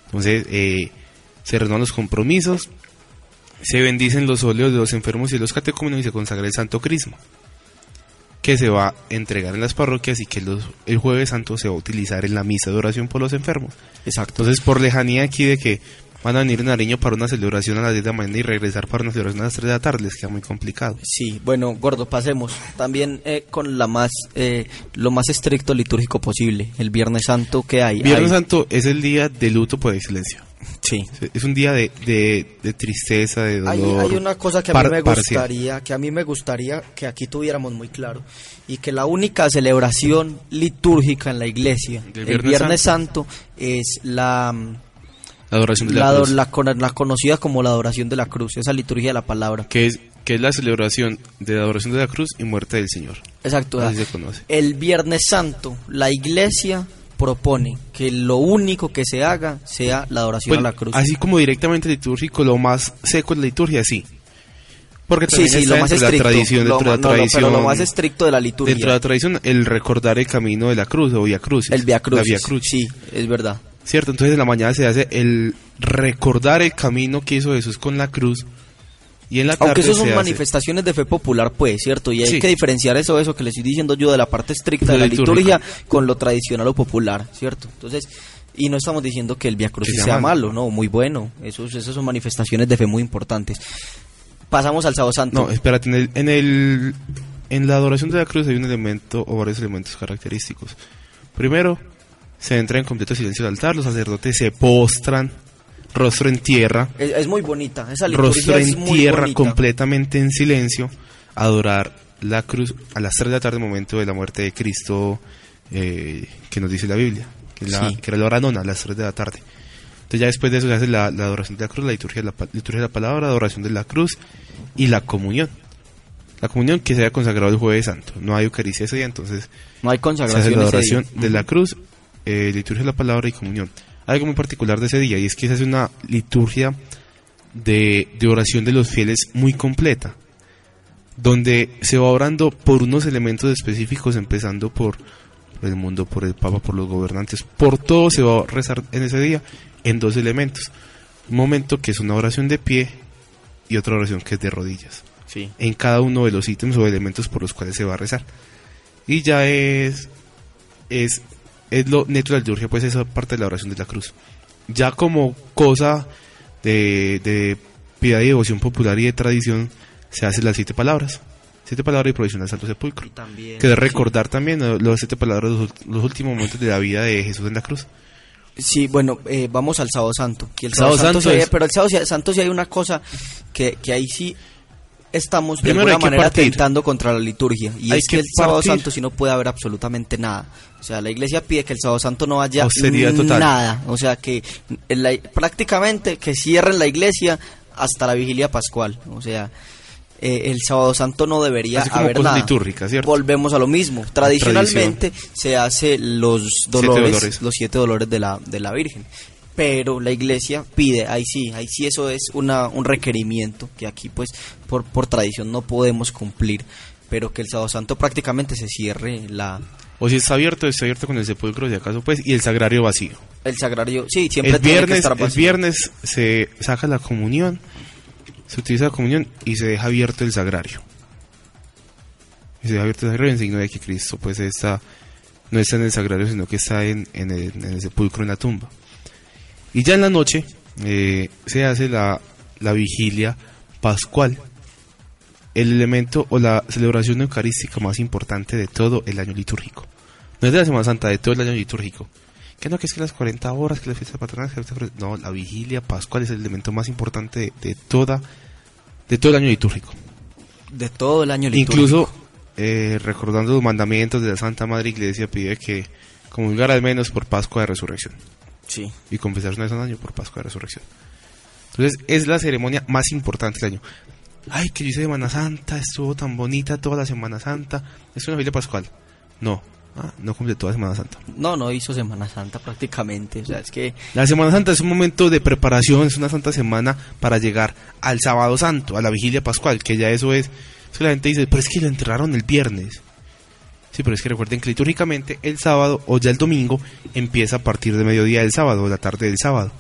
S7: Entonces, eh, se renuevan los compromisos, se bendicen los óleos de los enfermos y los catecúmenos y se consagra el santo crisma, que se va a entregar en las parroquias y que los- el jueves santo se va a utilizar en la misa de oración por los enfermos.
S6: Exacto.
S7: Entonces, por lejanía aquí de que van a venir en Nariño para una celebración a las 10 de la mañana y regresar para una celebración a las 3 de la tarde, les queda muy complicado.
S6: Sí, bueno, gordo, pasemos. También eh, con la más, eh, lo más estricto litúrgico posible. El Viernes Santo que hay.
S7: Viernes
S6: Hay-
S7: Santo es el día de luto por excelencia.
S6: Sí.
S7: Es un día de, de, de tristeza, de
S6: Hay,
S7: dolor.
S6: hay una cosa que a
S7: par-
S6: mí me
S7: parcial.
S6: gustaría, que a mí me gustaría que aquí tuviéramos muy claro y que la única celebración litúrgica en la iglesia
S7: Del
S6: el
S7: Viernes
S6: Viernes Santo, es la
S7: La adoración de la,
S6: la,
S7: cruz,
S6: la con- la conocida como la adoración de la cruz, esa liturgia de la palabra.
S7: que es que es la celebración de la adoración de la cruz y muerte del Señor.
S6: Exacto.
S7: Así se conoce.
S6: El Viernes Santo, la iglesia propone que lo único que se haga sea la adoración
S7: Pues,
S6: a la cruz.
S7: así como directamente litúrgico, lo más seco es la liturgia, sí. Porque
S6: sí,
S7: también
S6: sí,
S7: está
S6: lo más
S7: de
S6: estricto.
S7: la tradición,
S6: lo,
S7: dentro de
S6: ma-
S7: la
S6: no, no,
S7: tradición,
S6: pero lo más estricto de la liturgia.
S7: dentro de la tradición, el recordar el camino de la cruz o Via Cruz.
S6: el Via
S7: La
S6: Crucis.
S7: Via Crucis.
S6: Sí, es verdad.
S7: ¿Cierto? Entonces en la mañana se hace el recordar el camino que hizo Jesús con la cruz. Y en la tarde
S6: Aunque eso son
S7: hace-
S6: manifestaciones de fe popular, pues, ¿cierto? Y hay
S7: Sí.
S6: que diferenciar eso, eso que le estoy diciendo yo de la parte estricta de la liturgia con lo tradicional o popular, ¿cierto? Entonces, y no estamos diciendo que el Via Crucis
S7: sea
S6: sea,
S7: malo.
S6: no, muy bueno. Esos, esas son manifestaciones de fe muy importantes. Pasamos al Sábado Santo.
S7: No, espérate, en el, en el en la adoración de la cruz hay un elemento o varios elementos característicos. Primero, se entra en completo silencio al altar, los sacerdotes se postran, rostro en tierra,
S6: es, es muy bonita, esa liturgia
S7: rostro
S6: es
S7: en
S6: muy
S7: tierra,
S6: bonita.
S7: completamente en silencio, adorar la cruz a las 3 de la tarde, momento de la muerte de Cristo, eh, que nos dice la Biblia, que, es la-
S6: Sí.
S7: que era la hora nona, a las 3 de la tarde. Entonces ya después de eso se hace la, la adoración de la cruz, la liturgia de la, liturgia de la palabra, la adoración de la cruz y la comunión. La comunión que se haya consagrado el jueves santo. No hay Eucaristía ese día, entonces
S6: No hay
S7: se hace
S6: consagración
S7: la
S6: ese
S7: adoración
S6: día.
S7: de la cruz, eh, liturgia de la palabra y comunión. Hay algo muy particular de ese día y es que se hace una liturgia de, de oración de los fieles muy completa, donde se va orando por unos elementos específicos, empezando por el mundo, por el Papa, por los gobernantes, por todo se va a rezar en ese día en dos elementos. Un momento que es una oración de pie y otra oración que es de rodillas
S6: Sí.
S7: en cada uno de los ítems o elementos por los cuales se va a rezar. Y ya es es es lo neto de la liturgia, pues esa parte de la oración de la cruz. Ya como cosa de, de piedad y devoción popular y de tradición, se hacen las siete palabras. Siete palabras y provisión al Santo Sepulcro.
S6: También.
S7: Que de recordar también eh, los siete palabras, los, los últimos momentos de la vida de Jesús en la cruz.
S6: Sí, bueno, eh, vamos al Sábado Santo. Que el
S7: Sábado
S6: Sábado Santo,
S7: Santo
S6: sí hay-
S7: es-
S6: pero el Sábado Santo sí hay una cosa que, que ahí sí estamos de alguna manera
S7: partir.
S6: atentando contra la liturgia. Y
S7: Hay
S6: es que,
S7: que
S6: el Sábado
S7: partir.
S6: Santo sí no puede haber absolutamente nada. O sea, la iglesia pide que el Sábado Santo no haya
S7: total.
S6: nada. O sea, que la- prácticamente que cierren la iglesia hasta la vigilia pascual. O sea, eh, el Sábado Santo no debería haber nada. Volvemos a lo mismo. Tradicionalmente se hace los dolores,
S7: dolores.
S6: los siete dolores de la, de la Virgen. Pero la iglesia pide, ahí sí, ahí sí eso es una, un requerimiento que aquí pues por, por tradición no podemos cumplir, pero que el sábado santo prácticamente se cierre la,
S7: O si está abierto, está abierto con el sepulcro, si acaso, pues, y el sagrario vacío.
S6: el sagrario, sí, siempre
S7: el
S6: tiene que estar
S7: el
S6: vacío.
S7: viernes se saca la comunión, se utiliza la comunión y se deja abierto el sagrario. Y se deja abierto el sagrario en signo de que Cristo pues está, no está en el sagrario, sino que está en, en el, en el sepulcro, en la tumba. Y ya en la noche eh, se hace la, la vigilia pascual, el elemento o la celebración eucarística más importante de todo el año litúrgico. No es de la Semana Santa, de todo el año litúrgico que no, que es que las 40 horas, que la fiesta patronal, que no, la vigilia pascual es el elemento más importante de, de toda, de todo el año litúrgico.
S6: De todo el año litúrgico.
S7: Incluso, eh, recordando los mandamientos de la Santa Madre Iglesia, pide que comulgar al menos por Pascua de Resurrección
S6: Sí.
S7: y confesar una vez al año por Pascua de Resurrección. Entonces, es la ceremonia más importante del año. Ay, que yo hice Semana Santa, estuvo tan bonita toda la Semana Santa. Es una vigilia pascual. No, ah, no cumple toda Semana Santa.
S6: No, no hizo Semana Santa prácticamente. O sea, es que
S7: La Semana Santa es un momento de preparación, es una santa semana para llegar al sábado santo, a la vigilia pascual, que ya eso es, es que la gente dice, pero es que lo enterraron el viernes. Sí, pero es que recuerden que litúrgicamente el sábado o ya el domingo empieza a partir de mediodía del sábado o la tarde del sábado.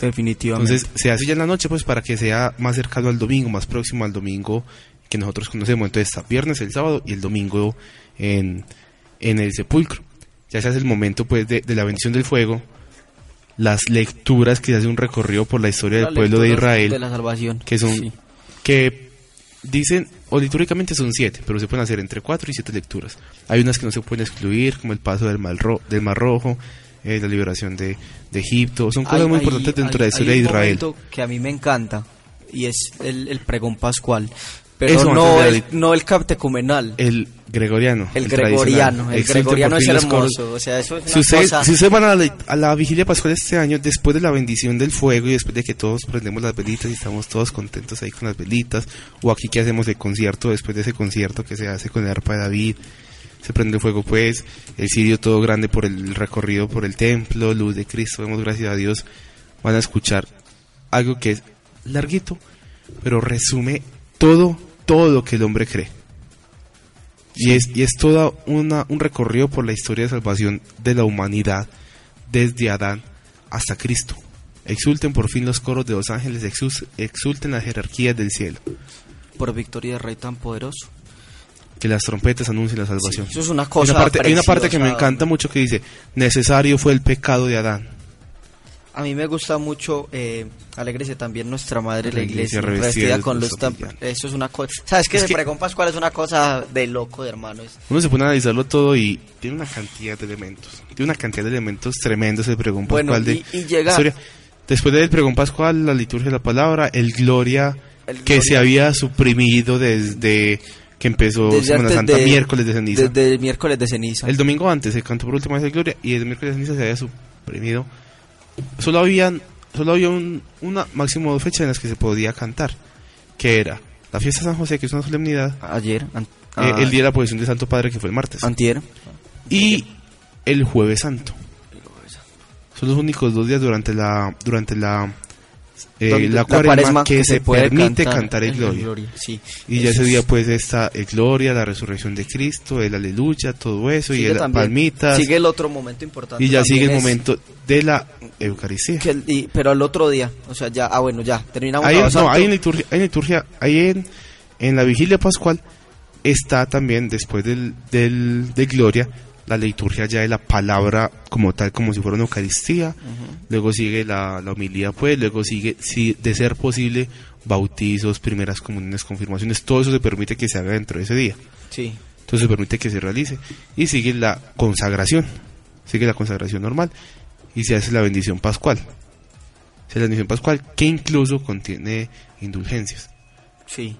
S6: definitivamente.
S7: Entonces se hace ya en la noche pues para que sea más cercano al domingo, más próximo al domingo que nosotros conocemos. Entonces está viernes, el sábado y el domingo en, en el sepulcro. Ya se hace el momento pues de, de la bendición del fuego, las lecturas que se hace un recorrido por la historia
S6: La
S7: del pueblo de Israel,
S6: De la salvación.
S7: que son
S6: Sí.
S7: que dicen, o litúrgicamente son siete, pero se pueden hacer entre cuatro y siete lecturas. Hay unas que no se pueden excluir, como el paso del Mar, Ro- del mar Rojo, eh, la liberación de, de Egipto, son cosas
S6: Hay-
S7: muy
S6: hay-
S7: importantes dentro de la historia
S6: hay
S7: de
S6: un
S7: Israel.
S6: que a mí me encanta y es el, el pregón pascual. Pero
S7: Eso
S6: no el, no el captecumenal.
S7: El gregoriano.
S6: El,
S7: tradicional.
S6: gregoriano. El gregoriano es hermoso. O sea, eso es una
S7: Si ustedes,
S6: cosa...
S7: si ustedes van a la, a la vigilia pascual este año, después de la bendición del fuego y después de que todos prendemos las velitas y estamos todos contentos ahí con las velitas, o aquí que hacemos el concierto, después de ese concierto que se hace con el arpa de David, se prende el fuego pues, el cirio todo grande por el recorrido por el templo, luz de Cristo, demos gracias a Dios, van a escuchar algo que es larguito, pero resume todo, todo lo que el hombre cree. Y es, y es toda una, un recorrido por la historia de salvación de la humanidad desde Adán hasta Cristo. Exulten por fin los coros de los ángeles, exulten las jerarquías del cielo.
S6: Por victoria del Rey tan poderoso.
S7: Que las trompetas anuncien la salvación.
S6: Eso es una
S7: Hay
S6: cosa
S7: una parte, hay una parte que me encanta mucho que dice, necesario fue el pecado de Adán.
S6: A mí me gusta mucho, eh, alégrese también nuestra madre, la,
S7: La
S6: iglesia,
S7: iglesia revestida
S6: revestida con
S7: luz.
S6: Eso es una cosa. ¿Sabes qué?
S7: Es
S6: El
S7: que-
S6: pregón pascual es una cosa de loco, de hermano. Es-
S7: Uno se pone a analizarlo todo y tiene una cantidad de elementos. Tiene una cantidad de elementos tremendos el pregón
S6: Bueno,
S7: pascual de
S6: y- y llega-
S7: historia. Después del pregón pascual, la liturgia de la palabra, el gloria
S6: El
S7: que
S6: gloria.
S7: se había suprimido desde que empezó
S6: Desde
S7: Semana Santa,
S6: de-
S7: miércoles de ceniza.
S6: Desde el miércoles de ceniza.
S7: El domingo antes se cantó por última vez el gloria y el miércoles de ceniza se había suprimido. Solo habían solo había un, una máximo dos fechas en las que se podía cantar, que era la fiesta de San José, que es una solemnidad,
S6: Ayer. an-
S7: eh,
S6: ah,
S7: el día de la posesión de Santo Padre, que fue el martes.
S6: Antier.
S7: y el jueves santo. Son los únicos dos días durante la durante la eh,
S6: Donde-
S7: la, cuaresma que, se,
S6: puede
S7: permite cantar, el gloria.
S6: Sí.
S7: Y ya ese día
S6: es-
S7: pues está el gloria, la resurrección de Cristo, el aleluya, todo eso y el palmitas
S6: Sigue el otro momento importante.
S7: y ya sigue el momento de la Eucaristía.
S6: que el- y- pero al otro día. O sea, ya. Ah, bueno, ya. Terminamos.
S7: Ahí, no, hay en liturgia, hay en liturgia, ahí en, en la vigilia pascual está también después del, del, de gloria la liturgia ya de la palabra como tal, como si fuera una Eucaristía, luego sigue la, la homilía pues, luego sigue, si de ser posible, bautizos, primeras comuniones, confirmaciones, todo eso se permite que se haga dentro de ese día,
S6: Sí.
S7: entonces se permite que se realice, y sigue la consagración, sigue la consagración normal, y se hace la bendición pascual, se hace la bendición pascual, que incluso contiene indulgencias.
S6: Sí.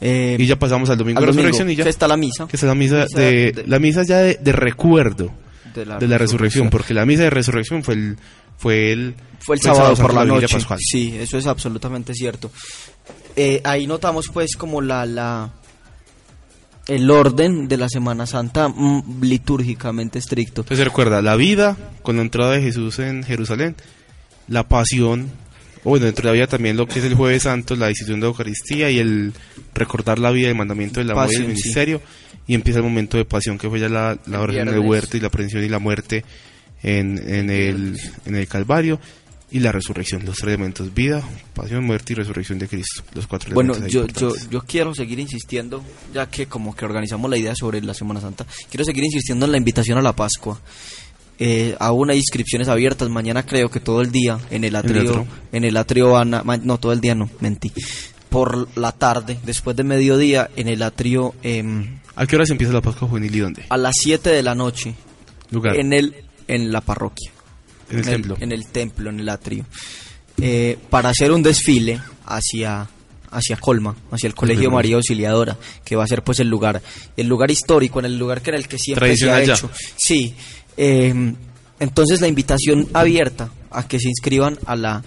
S6: Eh,
S7: Y ya pasamos al domingo de resurrección y ya.
S6: que está la misa.
S7: Que está la misa,
S6: Misa
S7: de,
S6: de-
S7: la misa ya de, de recuerdo
S6: De la,
S7: de la resurrección, porque la misa de resurrección fue el fue el
S6: Fue el sábado por la
S7: vigilia
S6: noche.
S7: pascual.
S6: Sí, eso es absolutamente cierto. Eh, ahí notamos pues como la, la el orden de la Semana Santa mm, litúrgicamente estricto.
S7: Entonces recuerda la vida con la entrada de Jesús en Jerusalén, la pasión, o bueno, dentro de la vida también lo que es el jueves santo, la decisión de la Eucaristía y el recordar la vida, el mandamiento del amor y el
S6: sí.
S7: ministerio, y empieza el momento de pasión que fue ya la, la orden del huerto y la aprehensión y la muerte en, en, el, en el Calvario. Y la resurrección, los tres elementos, vida, pasión, muerte y resurrección de Cristo. Los cuatro
S6: Bueno,
S7: elementos ahí
S6: yo, yo, yo quiero seguir insistiendo, ya que como que organizamos la idea sobre la Semana Santa, quiero seguir insistiendo en la invitación a la Pascua. Eh, aún hay inscripciones abiertas, mañana creo que todo el día en el atrio, en el atrio van a- no todo el día no, mentí, por la tarde, después de mediodía, en el atrio em,
S7: ¿A qué hora se empieza la Pascua Juvenil y dónde?
S6: a las 7 de la noche,
S7: Lugar.
S6: en el en la parroquia.
S7: En el templo.
S6: En el templo, en el atrio. eh, para hacer un desfile hacia hacia Colma, hacia el Colegio. María Auxiliadora, que va a ser pues el lugar, el lugar histórico, en el lugar que en el que siempre se ha hecho. Sí. Eh, entonces la invitación abierta a que se inscriban a la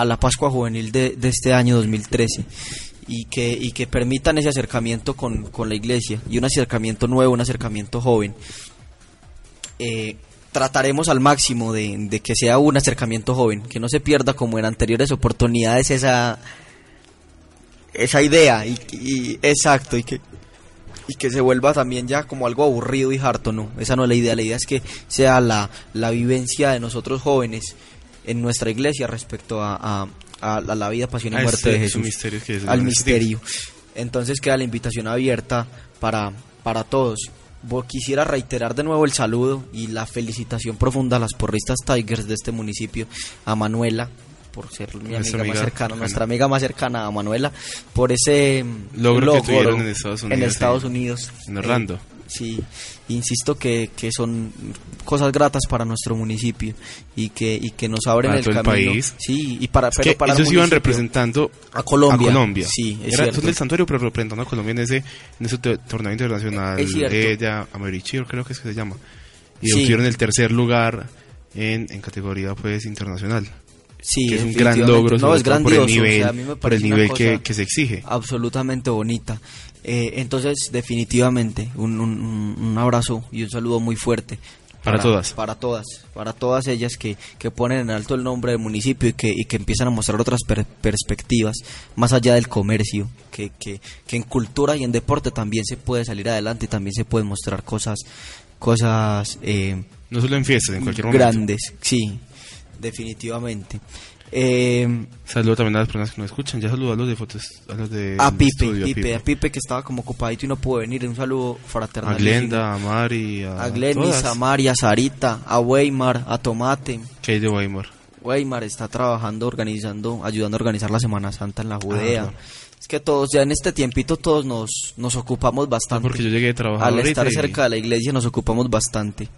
S6: a la Pascua Juvenil de, de este año 2013 y que, y que permitan ese acercamiento con, con la iglesia y un acercamiento nuevo, un acercamiento joven. Eh, trataremos al máximo de, de que sea un acercamiento joven, que no se pierda como en anteriores oportunidades esa, esa idea y, exacto y que y que se vuelva también ya como algo aburrido y harto, no, esa no es la idea, la idea es que sea la, la vivencia de nosotros jóvenes en nuestra iglesia respecto a, a- a- a la vida, pasión y muerte de Jesús,
S7: misterio que
S6: al misterio. Entonces queda la invitación abierta para, para todos. Quisiera reiterar de nuevo el saludo y la felicitación profunda a las porristas Tigers de este municipio, a Manuela, por ser mi
S7: Nuestra
S6: amiga, más
S7: amiga
S6: cercana,
S7: cercana.
S6: nuestra amiga más cercana, a Manuela, por ese mm,
S7: Logro que tuvieron en Estados Unidos,
S6: En Estados
S7: sí.
S6: Unidos.
S7: En Orlando.
S6: Eh, sí, insisto que, que son cosas gratas para nuestro municipio y que, y que nos abren
S7: Para
S6: el
S7: todo el
S6: camino.
S7: país.
S6: Sí, y para,
S7: Es
S6: pero
S7: que
S6: para el
S7: ellos iban
S6: municipio.
S7: representando
S6: a Colombia.
S7: A Colombia.
S6: Sí, es
S7: Era-
S6: cierto.
S7: son del santuario, pero representando a Colombia en ese, en ese torneo internacional.
S6: Es.
S7: Ella, Americhiro, creo que es que se llama. Y
S6: Sí.
S7: obtuvieron el tercer lugar en, en categoría pues internacional.
S6: Sí,
S7: que es un gran logro,
S6: No, es
S7: por el
S6: o
S7: nivel,
S6: sea, a mí me
S7: por el nivel que, que se exige.
S6: Absolutamente bonita. Eh, entonces, definitivamente, un, un- un- un abrazo y un saludo muy fuerte.
S7: Para todas.
S6: Para todas, para todas ellas que, que ponen en alto el nombre del municipio y que, y que empiezan a mostrar otras per- perspectivas más allá del comercio, que, que, que en cultura y en deporte también se puede salir adelante y también se pueden mostrar cosas, cosas eh,
S7: No solo en fiestas, en cualquier momento.
S6: grandes, sí, definitivamente. Eh,
S7: Saludo también a las personas que nos escuchan. Ya saludo a los de fotos, a los de
S6: a Pipe,
S7: estudio,
S6: Pipe, a Pipe que estaba como ocupadito y no pudo venir. Un saludo fraternal.
S7: A Glenda, a Mari, a,
S6: a Glenis, a María, a Sarita, a Weimar, a Tomate.
S7: Que hay de Weimar.
S6: Weimar está trabajando, organizando, ayudando a organizar la Semana Santa en la Judea.
S7: Ah,
S6: Es que todos, ya en este tiempito, todos nos, nos ocupamos bastante.
S7: porque yo llegué de trabajar
S6: Al estar
S7: y-
S6: cerca de la iglesia nos ocupamos bastante.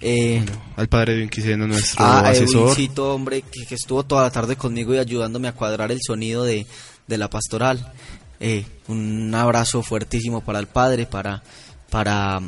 S6: Eh,
S7: Al padre de Inquiseno, nuestro
S6: Ah,
S7: asesor.
S6: Edwincito, hombre, que, que estuvo toda la tarde conmigo y ayudándome a cuadrar el sonido de, de la pastoral. Eh, un abrazo fuertísimo para el padre, para, para,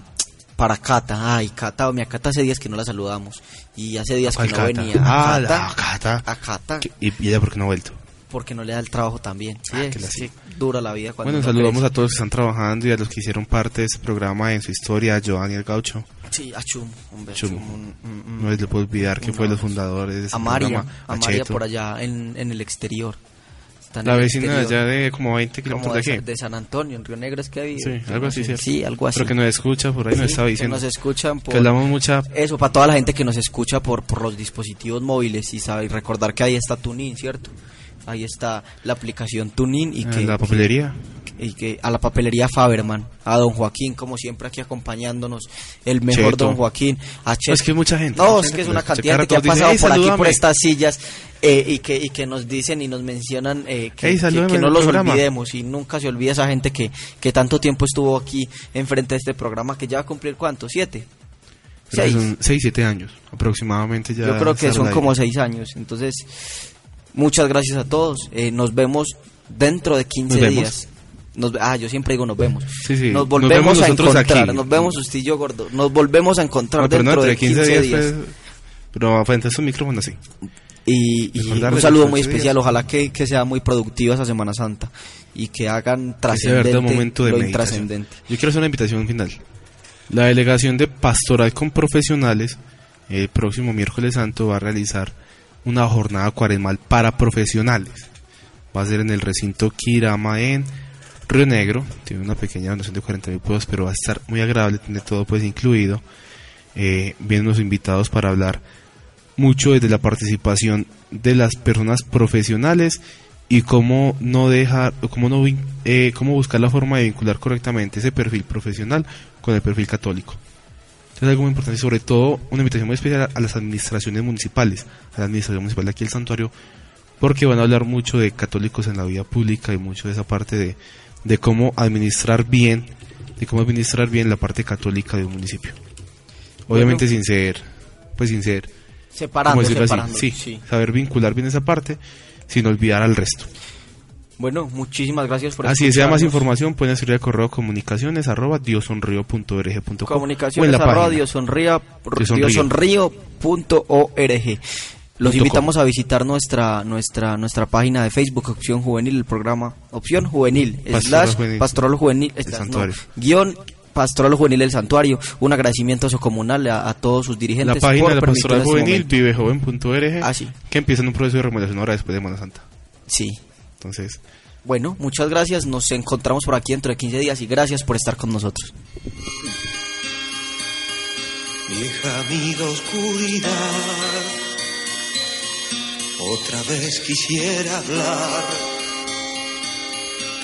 S6: para Cata. Ay, Cata, mi Cata hace días que no la saludamos. Y hace días que
S7: ¿Cuál
S6: no
S7: Cata?
S6: venía.
S7: Ah,
S6: A
S7: la Cata.
S6: A Cata,
S7: Que- ¿Y, y ella por qué no ha vuelto?
S6: Porque no le da el trabajo también. Sí,
S7: Ah,
S6: es
S7: que la
S6: que dura la vida cuando
S7: Bueno, saludamos
S6: crece.
S7: a todos que están trabajando y a los que hicieron parte de este programa en su historia, a Giovanni el Gaucho.
S6: Sí, a Chum, hombre,
S7: Chum.
S6: Chum, un- un- un-
S7: No les le puedo olvidar que fue los fundadores de ese
S6: a María,
S7: programa.
S6: a María por allá en, en el exterior.
S7: La vecina de allá de como 20
S6: como
S7: kilómetros
S6: de,
S7: aquí.
S6: de San Antonio, en Río Negro es que había.
S7: Sí, algo así, ¿cierto?
S6: Sí, algo así.
S7: Pero que nos escucha por ahí, nos
S6: Sí,
S7: estaba
S6: que
S7: diciendo.
S6: nos escuchan por...
S7: Que hablamos mucha...
S6: Eso, para toda la gente que nos escucha por, por los dispositivos móviles y sabe y recordar que ahí está Tunin, ¿cierto? Ahí está la aplicación Tunin y que,
S7: la papelería.
S6: y que a la papelería Faberman, a don Joaquín, como siempre aquí acompañándonos, el mejor
S7: Cheto.
S6: don Joaquín, a Cheto.
S7: Es que mucha gente.
S6: No,
S7: mucha
S6: es que es una cantidad de que ha pasado
S7: dice,
S6: por
S7: "Ey,
S6: aquí, por
S7: salúdame".
S6: estas sillas, eh, y, que, y que nos dicen y nos mencionan eh, que, no los
S7: programa.
S6: olvidemos y nunca se olvida esa gente que, que tanto tiempo estuvo aquí enfrente de este programa, que ya va a cumplir cuánto, siete, seis.
S7: Son 6, 7 años aproximadamente ya.
S6: Yo creo que son como seis años. Entonces, muchas gracias a todos. Eh, nos vemos dentro de 15
S7: ¿Nos vemos?
S6: días. Nos, ah, yo siempre digo nos vemos.
S7: Sí, sí.
S6: Nos
S7: Nos
S6: volvemos
S7: vemos
S6: a encontrar.
S7: aquí.
S6: Nos vemos usted y yo, gordo. Nos volvemos a encontrar
S7: No, pero no,
S6: dentro de
S7: entre
S6: 15,
S7: 15 días.
S6: días.
S7: pues, pero frente a su micrófono sí.
S6: Y, un saludo muy
S7: 15
S6: especial.
S7: días.
S6: Ojalá que, que sea muy productiva esa Semana Santa y que hagan
S7: de
S6: trascendente
S7: momento de
S6: lo intrascendente.
S7: Yo quiero hacer una invitación final. La delegación de Pastoral con Profesionales el próximo miércoles santo va a realizar una jornada cuaresmal para profesionales. Va a ser en el recinto Kirama en Río Negro. Tiene una pequeña donación de 40 mil pesos, pero va a estar muy agradable, tiene todo pues incluido. Eh, vienen los invitados para hablar mucho desde la participación de las personas profesionales y cómo no dejar, cómo no eh, cómo buscar la forma de vincular correctamente ese perfil profesional con el perfil católico. Entonces algo muy importante, sobre todo una invitación muy especial a, las administraciones municipales, a la administración municipal de aquí el santuario, porque van a hablar mucho de católicos en la vida pública y mucho de esa parte de, de cómo administrar bien, de cómo administrar bien la parte católica de un municipio. Obviamente sin ser pues sin ser,
S6: Separando, separando,
S7: sí,
S6: sí.
S7: saber vincular bien esa parte sin olvidar al resto.
S6: Bueno, muchísimas gracias por
S7: Así desea más información pueden escribir al correo comunicaciones arroba diosonrio.org.co
S6: Comunicaciones
S7: o en la
S6: arroba
S7: página. Diosonrío.
S6: diosonrío.org. Los invitamos a visitar nuestra nuestra nuestra página de Facebook Opción Juvenil, el programa Opción Juvenil,
S7: Pastoral
S6: slash
S7: Juvenil.
S6: Pastoral Juvenil, slash, no,
S7: Santuario.
S6: guion Pastoral Juvenil del Santuario. Un agradecimiento a, a todos sus
S7: La
S6: dirigentes
S7: página
S6: por
S7: de la Pastoral
S6: este
S7: Juvenil, vivejoven.org,
S6: Ah, sí.
S7: que empieza en un proceso de remodelación ahora después de Semana Santa.
S6: Sí.
S7: Entonces,
S6: Bueno, muchas gracias. Nos encontramos por aquí dentro de 15 días y gracias por estar con nosotros.
S9: Vieja amiga oscuridad, otra vez quisiera hablar,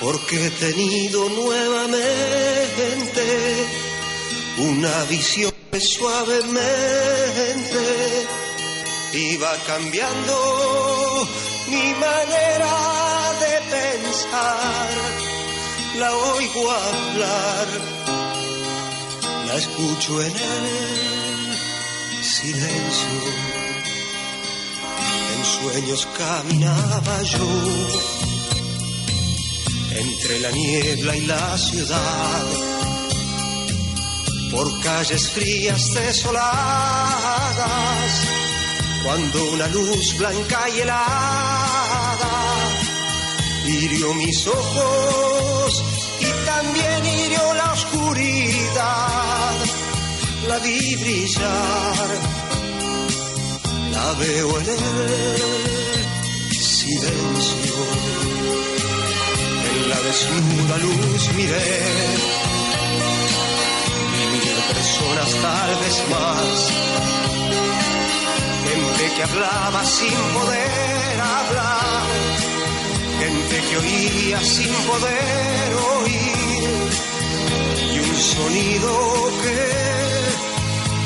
S9: porque he tenido nuevamente una visión que suavemente iba cambiando mi manera la oigo hablar la escucho en el silencio. En sueños caminaba yo entre la niebla y la ciudad, por calles frías desoladas, cuando una luz blanca y helada hirió mis ojos y también hirió la oscuridad. La vi brillar, la veo en el silencio. En la desnuda luz miré mil personas tal vez más. Gente que hablaba sin poder hablar gente que oía sin poder oír y un sonido que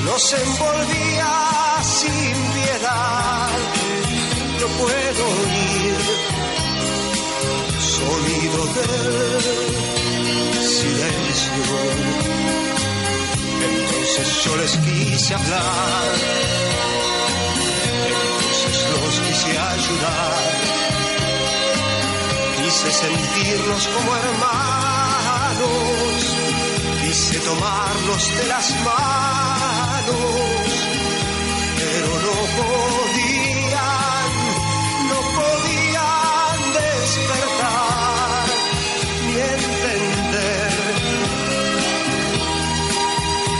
S9: los envolvía sin piedad. Lo puedo oír, sonido del silencio. Entonces yo les quise hablar, entonces los quise ayudar quise sentirlos como hermanos, quise tomarlos de las manos, pero no podían, no podían despertar ni entender.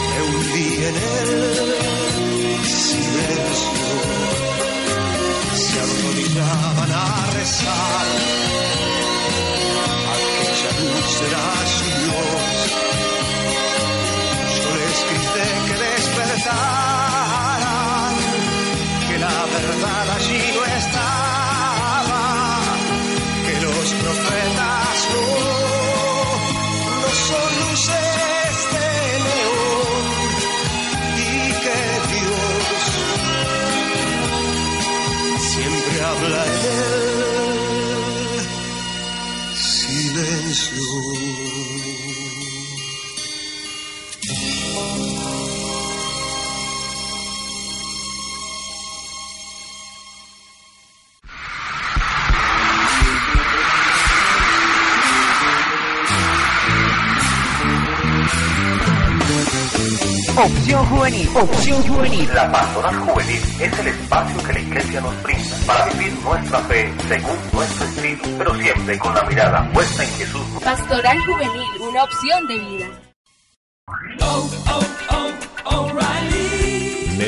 S9: Me hundí en el silencio, se arrodillaban a rezar aquella luz
S4: Juvenil, Opción Juvenil. La pastoral juvenil es el espacio que la iglesia nos brinda para vivir nuestra fe según nuestro estilo, pero siempre con la mirada puesta en Jesús.
S5: Pastoral Juvenil, una opción de vida.